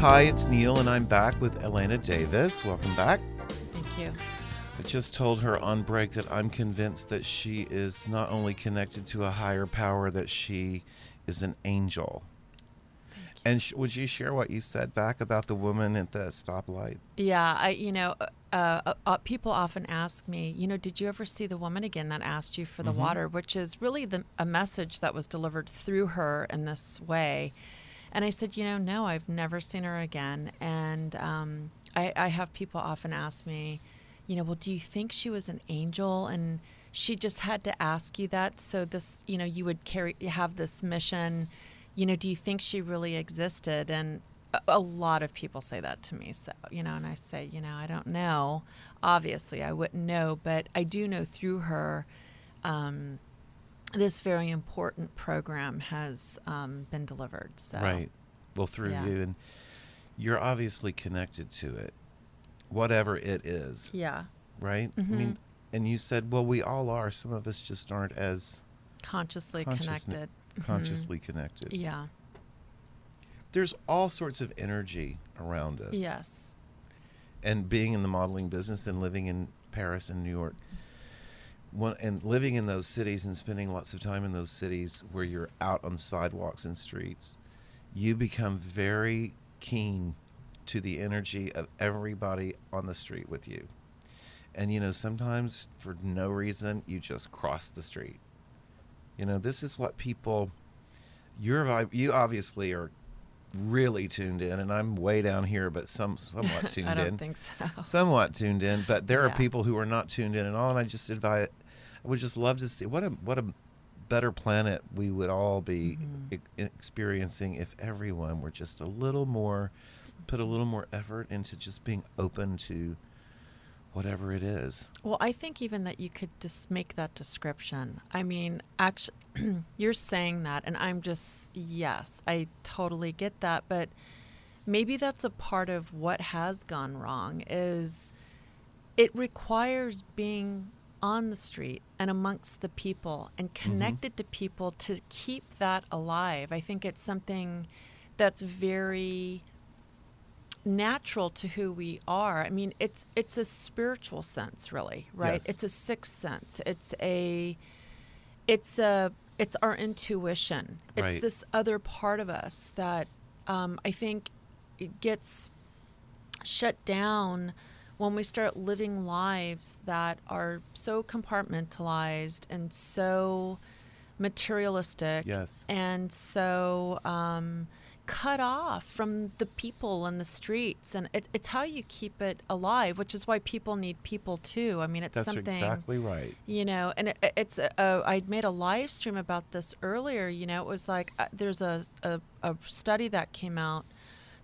Hi, it's Neal, and I'm back with Elena Davis. Welcome back. Thank you. I just told her on break that I'm convinced that she is not only connected to a higher power, that she is an angel. And sh- would you share what you said back about the woman at the stoplight? Yeah, I you know, uh, uh, uh, people often ask me, you know, did you ever see the woman again that asked you for the Mm-hmm. water, which is really the a message that was delivered through her in this way. And I said, you know, no, I've never seen her again. And um, I, I have people often ask me, you know, well, do you think she was an angel and she just had to ask you that so this, you know, you would carry have this mission. You know, do you think she really existed? And a- lot of people say that to me. So, you know, and I say, you know, I don't know. Obviously, I wouldn't know, but I do know through her, um, this very important program has um, been delivered. So, Right. Well, through Yeah. you. And you're obviously connected to it, whatever it is, yeah, right? I Mm-hmm. mean, and you said, well, we all are. Some of us just aren't as consciously connected. Mhm. consciously connected. Yeah. There's all sorts of energy around us. Yes. and being in the modeling business and living in Paris and New York, one, and living in those cities and spending lots of time in those cities where you're out on sidewalks and streets, you become very keen to the energy of everybody on the street with you. And you know, sometimes for no reason, you just cross the street. You know, this is what people. Your vibe. You obviously are really tuned in, and I'm way down here, but some somewhat tuned in. I don't in think so. somewhat tuned in, but there are people who are not tuned in at all. And I just advise, I would just love to see what a what a better planet we would all be Mm-hmm. e- experiencing if everyone were just a little more, put a little more effort into just being open to whatever it is. Well, I think even that you could just make that description. I mean, actually, you're saying that, and I'm just, yes, I totally get that. But maybe that's a part of what has gone wrong is it requires being on the street and amongst the people and mm-hmm. connected to people to keep that alive. I think it's something that's very natural to who we are. I mean, it's it's a spiritual sense, really, right? Yes. It's a sixth sense. It's a it's a it's our intuition. It's Right. this other part of us that um, I think it gets shut down when we start living lives that are so compartmentalized and so materialistic Yes. and so um, cut off from the people and the streets and it, it's how you keep it alive which is why people need people too. I mean it's That's something exactly right. you know and it, it's a, a, i made a live stream about this earlier you know it was like uh, there's a, a, a study that came out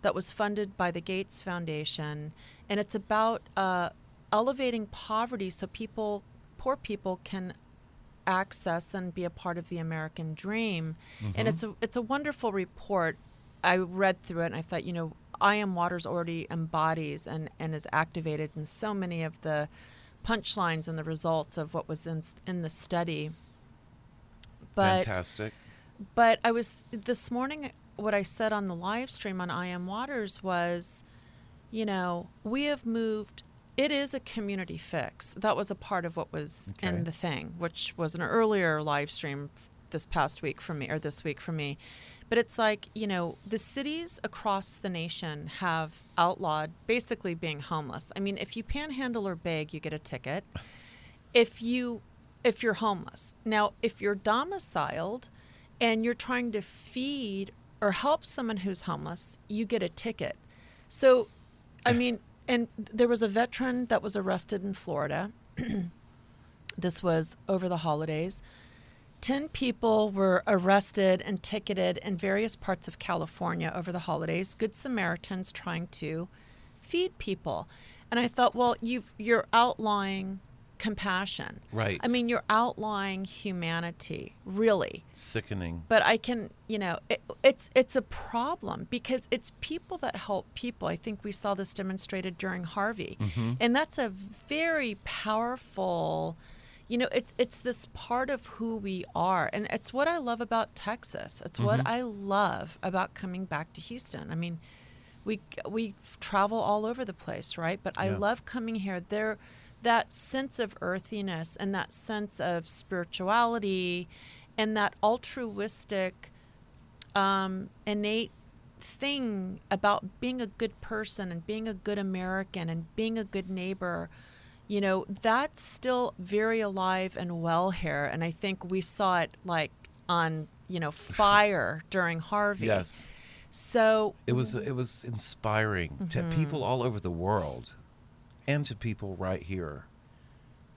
that was funded by the gates foundation and it's about uh, elevating poverty so people poor people can access and be a part of the american dream. And it's a it's a wonderful report i read through it and i thought you know i am waters already embodies and and is activated in so many of the punchlines and the results of what was in in the study but Fantastic. but I was this morning. What I said on the live stream on I Am Waters was, you know, we have moved. It is a community fix. That was a part of what was Okay. in the thing, which was an earlier live stream this past week for me, or this week for me. But it's like, you know, the cities across the nation have outlawed basically being homeless. I mean, if you panhandle or beg, you get a ticket. If you if you're homeless. Now if you're domiciled and you're trying to feed or help someone who's homeless you get a ticket. So i mean and there was a veteran that was arrested in florida. This was over the holidays 10 people were arrested and ticketed in various parts of California over the holidays. Good Samaritans trying to feed people. And I thought, well, you've, you're outlawing compassion. Right. I mean, you're outlawing humanity, really. Sickening. But I can, you know, it, it's it's a problem because it's people that help people. I think we saw this demonstrated during Harvey, mm-hmm. and that's a very powerful. You know, it's it's this part of who we are, and it's what I love about Texas. It's what I love about coming back to Houston. I mean, we we travel all over the place, right? But I Yeah. love coming here. There, that sense of earthiness and that sense of spirituality, and that altruistic, um, innate thing about being a good person and being a good American and being a good neighbor. You know, that's still very alive and well here. And I think we saw it like on, you know, fire during Harvey. Yes. So It was it was inspiring to mm-hmm. people all over the world, and to people right here.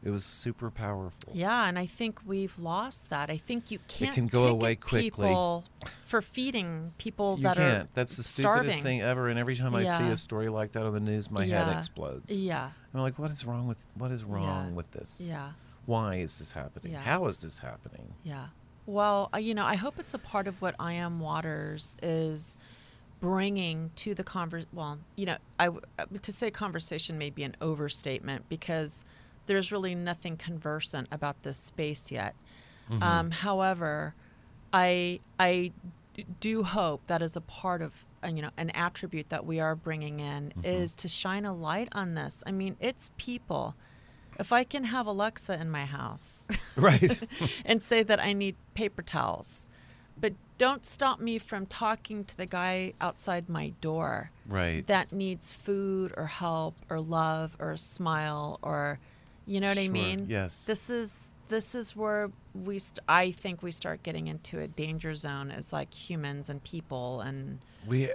It was super powerful. Yeah, and I think we've lost that. I think you can't It can go away quickly. people for feeding people You that can't. are That's the starving. stupidest thing ever. And every time I see a story like that on the news, my Yeah. head explodes. Yeah, I'm like, what is wrong with what is wrong with this? yeah, Why is this happening? Yeah. How is this happening? yeah. Well, uh, you know, I hope it's a part of what I Am Waters is bringing to the conver. Well, you know, I uh, to say conversation may be an overstatement because there's really nothing conversant about this space yet. Mm-hmm. Um, however, I I do hope that is a part of uh, you know an attribute that we are bringing in Mm-hmm. is to shine a light on this. I mean, it's people. If I can have Alexa in my house Right. and say that I need paper towels, but don't stop me from talking to the guy outside my door right. that needs food or help or love or a smile or you know what I mean? yes. This is this is where we st- I think we start getting into a danger zone as like humans and people and we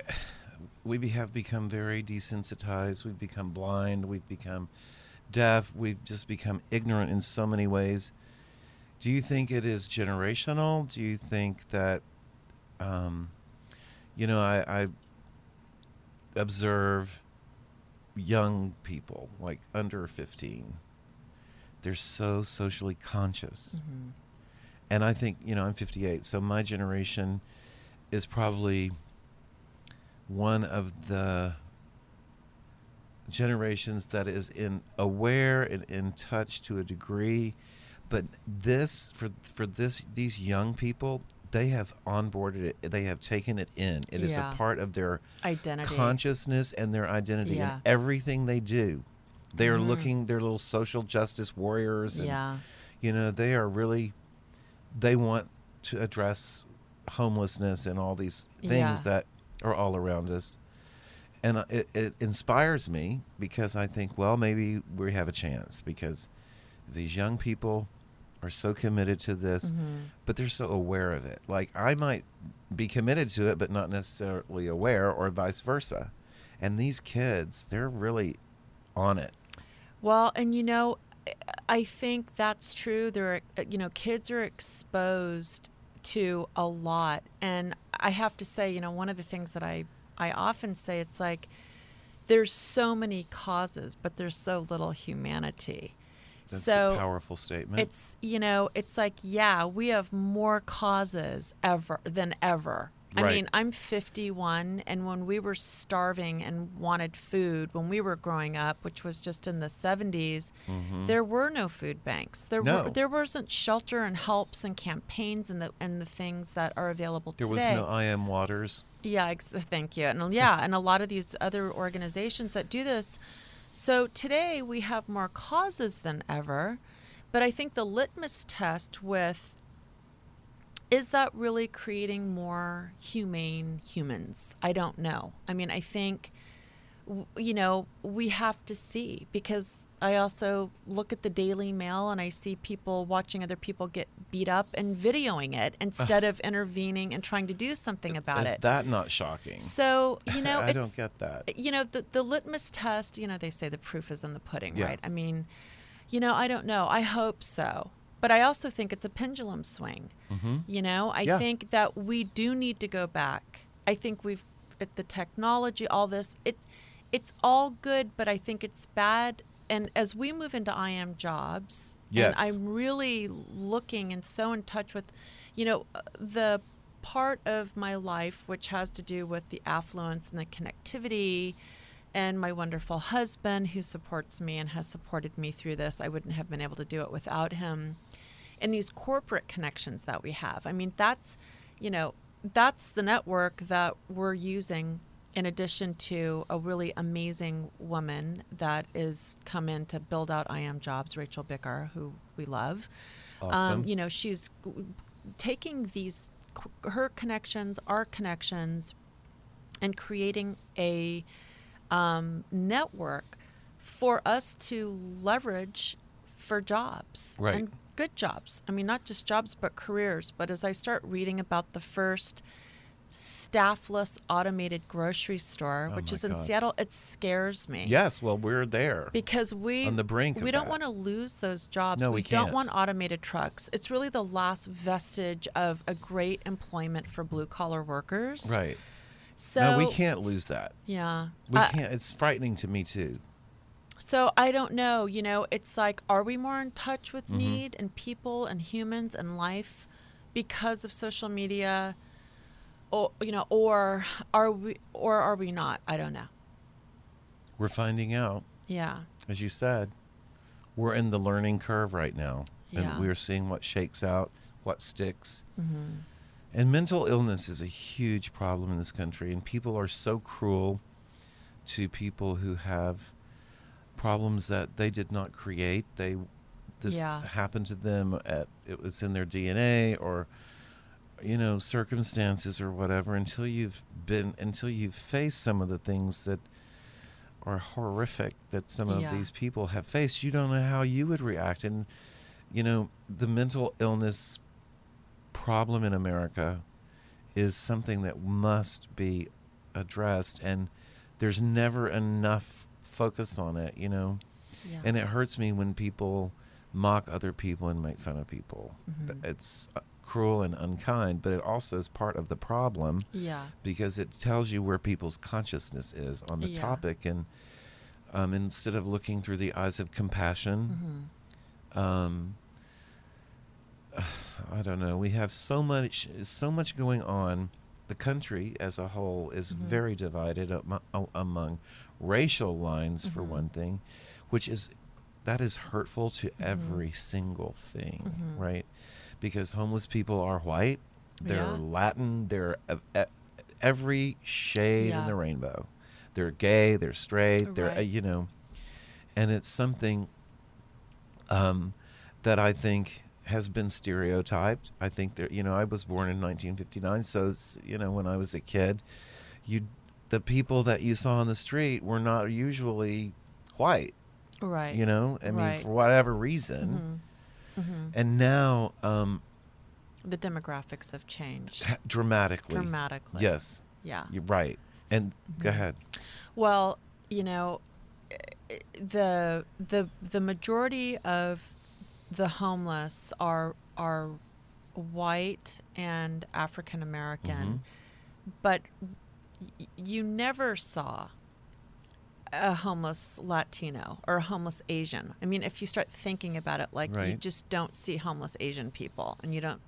we have become very desensitized. We've become blind. We've become deaf. We've just become ignorant in so many ways. Do you think it is generational? Do you think that, um, you know, I, I observe young people like under 15. They're so socially conscious. Mm-hmm. And I think, you know, I'm 58, so my generation is probably one of the generations that is in aware and in touch to a degree but this for for this these young people they have onboarded it they have taken it in It is Yeah. a part of their identity. consciousness and their identity Yeah. and everything they do they are Mhm. looking they're little social justice warriors and yeah. you know they are really they want to address homelessness and all these things Yeah. that are all around us and it, it inspires me because i think well maybe we have a chance because these young people are so committed to this Mhm. but they're so aware of it like i might be committed to it but not necessarily aware or vice versa and these kids they're really on it Well, and you know, I think that's true. There, are, you know, kids are exposed to a lot, and I have to say, you know, one of the things that I I often say, it's like there's so many causes, but there's so little humanity. that's so a powerful statement it's you know it's like yeah we have more causes ever than ever i Right. mean i'm 51 and when we were starving and wanted food when we were growing up which was just in the 70s there were no food banks there Mm-hmm. No. were there wasn't shelter and helps and campaigns and the and the things that are available today. there was no i am waters yeah, ex- thank you. And yeah, and a lot of these other organizations that do this. So today we have more causes than ever, but I think the litmus test with is that really creating more humane humans? I don't know. I mean, I think you know, we have to see because I also look at the Daily Mail and I see people watching other people get beat up and videoing it instead of intervening and trying to do something about Is it. that not shocking? So, you know, I don't get that. you know, the, the litmus test, you know, they say the proof is in the pudding, Yeah. right? I mean, you know, I don't know. I hope so. But I also think it's a pendulum swing. hmm You know, I Yeah. think that we do need to go back. I think we've the technology, all this, it it's all good, but I think it's bad. And as we move into IM jobs, Yes. and I'm really looking and so in touch with, you know, uh, the part of my life which has to do with the affluence and the connectivity and my wonderful husband who supports me and has supported me through this. I wouldn't have been able to do it without him. And these corporate connections that we have. I mean, that's, you know, that's the network that we're using in addition to a really amazing woman that is come in to build out I Am Jobs, Rachel Bicker, who we love. Awesome. Um, you know, she's taking these her connections, our connections, and creating a um, network for us to leverage for jobs Right. and good jobs. I mean, not just jobs, but careers. But as I start reading about the first staffless automated grocery store, Oh which is in God. Seattle, it scares me. yes, well, we're there. Because we On the brink of we don't that. want to lose those jobs. No, we don't can't. want automated trucks. It's really the last vestige of a great employment for blue collar workers. right. So no, we can't lose that. Yeah. We Uh, can't. It's frightening to me too. So I don't know. You know, it's like, are we more in touch with Mm-hmm. need and people and humans and life because of social media, or you know, or are we, or are we not? I don't know. We're finding out, Yeah. as you said, we're in the learning curve right now, Yeah. and we're seeing what shakes out, what sticks. Mm-hmm. And mental illness is a huge problem in this country, and people are so cruel to people who have problems that they did not create. They this Yeah. happened to them at it was in their DNA or you know circumstances or whatever until you've been until you've faced some of the things that are horrific that some of Yeah. these people have faced you don't know how you would react and you know the mental illness problem in America is something that must be addressed and there's never enough focus on it you know Yeah. and it hurts me when people mock other people and make fun of people Mhm. it's uh, cruel and unkind but it also is part of the problem yeah. because it tells you where people's consciousness is on the Yeah. topic and um, instead of looking through the eyes of compassion hmm um, I don't know. We have so much, so much going on. The country as a whole is Mhm. very divided amo- among racial lines, for Mhm. one thing, which is that is hurtful to Mm-hmm. every single thing, Mhm. right? Because homeless people are white, they're Yeah. Latin, they're every shade in the rainbow. They're gay, they're straight, they're uh, you know, and it's something um, that I think has been stereotyped. I think that you know I was born in 1959, so it's, you know when I was a kid, you the people that you saw on the street were not usually white. Right. You know, I mean Right. for whatever reason. hmm hmm And now, um, The demographics have changed dramatically, dramatically. yes, Yeah. you're right. And go mhm. ahead. Well, you know, the the the majority of the homeless are are white and African American, but y- you never saw a homeless Latino or a homeless Asian. I mean, if you start thinking about it, like you just don't see homeless Asian people, and you don't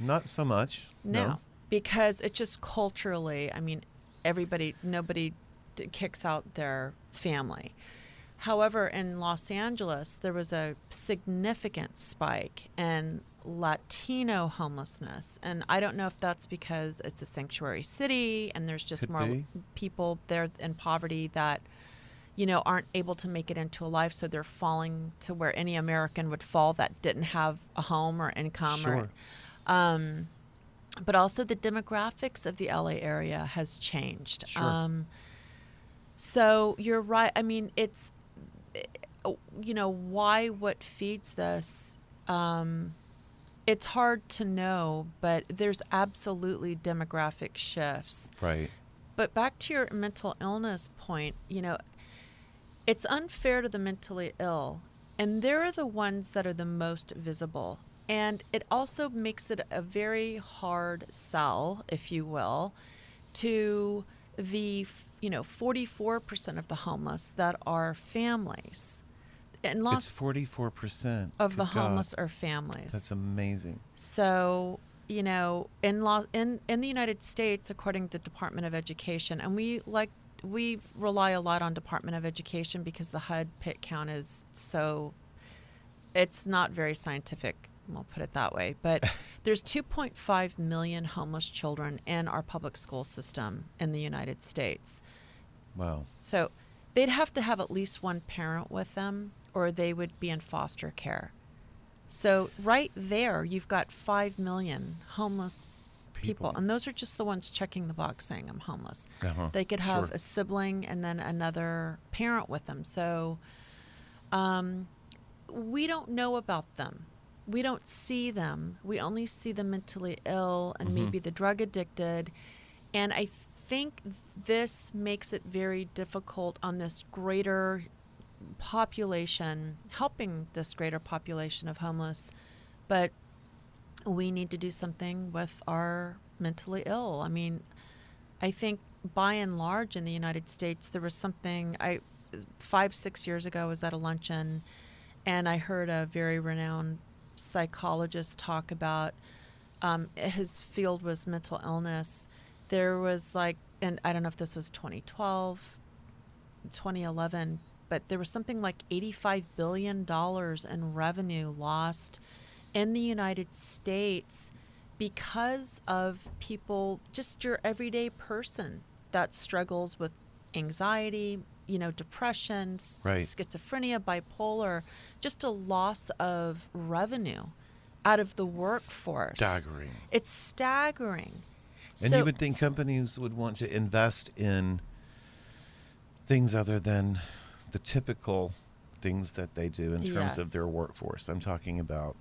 Not so much. no, No. because it's just culturally. I mean, everybody, nobody d- kicks out their family. However, in Los Angeles, there was a significant spike in Latino homelessness, and I don't know if that's because it's a sanctuary city and there's just Could more be. people there in poverty that you know aren't able to make it into a life so they're falling to where any american would fall that didn't have a home or income or Sure. um, but also the demographics of the LA area has changed. Sure. Um, so you're right. I mean, it's you know why what feeds this. Um, it's hard to know, but there's absolutely demographic shifts. Right. But back to your mental illness point, you know, it's unfair to the mentally ill, and they're the ones that are the most visible. And it also makes it a very hard sell, if you will, to the you know 44% of the homeless that are families. And It's forty-four percent of the homeless are families. That's amazing. So, you know, in law in in the United States, according to the Department of Education, and we like we rely a lot on Department of Education because the HUD pit count is so it's not very scientific we'll put it that way. But there's 2.5 million homeless children in our public school system in the United States. Wow. So they'd have to have at least one parent with them, or they would be in foster care. So right there, you've got 5 million homeless people. People. And those are just the ones checking the box saying I'm homeless. Uh-huh. They could have Sure. a sibling and then another parent with them. So um, we don't know about them. We don't see them. We only see the mentally ill and Mhm. maybe the drug addicted. And I think this makes it very difficult on this greater population, helping this greater population of homeless. But we need to do something with our mentally ill. I mean, I think by and large in the United States, there was something I five six years ago I was at a luncheon, and I heard a very renowned psychologist talk about um, his field was mental illness. There was like, and I don't know if this was 2012, 2011, but there was something like 85 billion dollars in revenue lost in the United States because of people, just your everyday person that struggles with anxiety, you know, depression, Right. schizophrenia, bipolar, just a loss of revenue out of the workforce. Staggering. It's staggering. And so, you would think companies would want to invest in things other than the typical things that they do in terms of their workforce. I'm talking about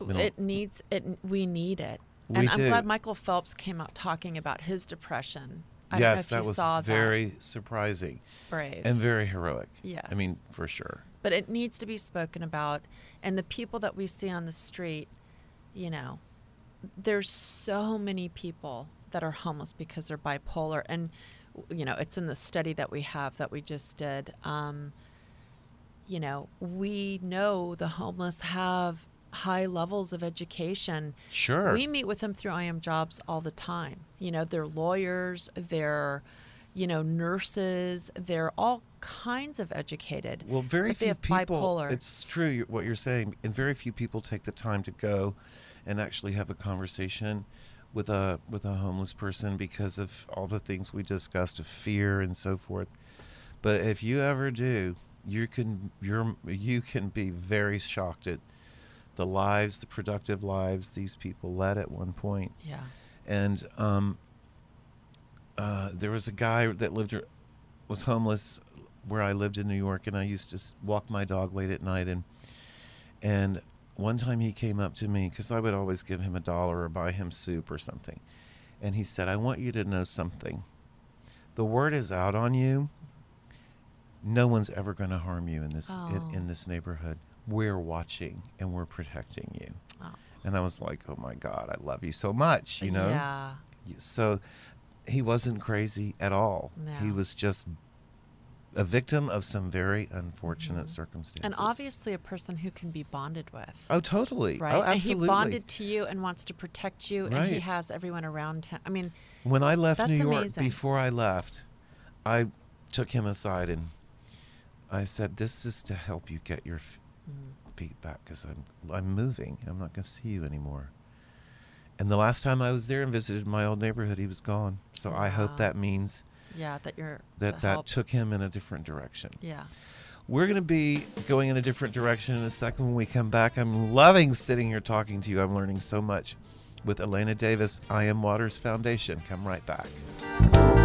it needs it. We need it. We and I'm glad Michael Phelps came out talking about his depression. I yes, don't know if that was very surprising brave. and very heroic. yes. I mean, for sure. but it needs to be spoken about and the people that we see on the street you know there's so many people that are homeless because they're bipolar and you know it's in the study that we have that we just did um, you know we know the homeless have high levels of education Sure. we meet with them through I am Jobs all the time. You know, they're lawyers, they're, you know, nurses, they're all kinds of educated. Well, very few have people. bipolar. It's true what you're saying, and very few people take the time to go and actually have a conversation with a with a homeless person because of all the things we discussed of fear and so forth. But if you ever do, you can you're you can be very shocked at the lives, the productive lives these people led at one point Yeah. and um, uh, there was a guy that lived was homeless where I lived in New York, and I used to walk my dog late at night, and and one time he came up to me because I would always give him a dollar or buy him soup or something, and he said, "I want you to know something. The word is out on you. No one's ever going to harm you in this Oh. in, in this neighborhood. We're watching and we're protecting you." Oh. And I was like, "Oh my God, I love you so much," you know. Yeah. So he wasn't crazy at all. He was just a victim of some very unfortunate Mhm. circumstances. And obviously a person who can be bonded with. oh, totally. Right. Oh, and he bonded to you and wants to protect you and he has everyone around him. I mean, When I left New York, amazing. before I left, I took him aside and I said, "This is to help you get your feet back because I'm I'm moving. I'm not going to see you anymore." And the last time I was there and visited my old neighborhood, he was gone. So I hope that means yeah, that you're that that took him in a different direction. Yeah. We're going to be going in a different direction in a second when we come back. I'm loving sitting here talking to you. I'm learning so much with Elena Davis, I Am Waters Foundation. Come right back.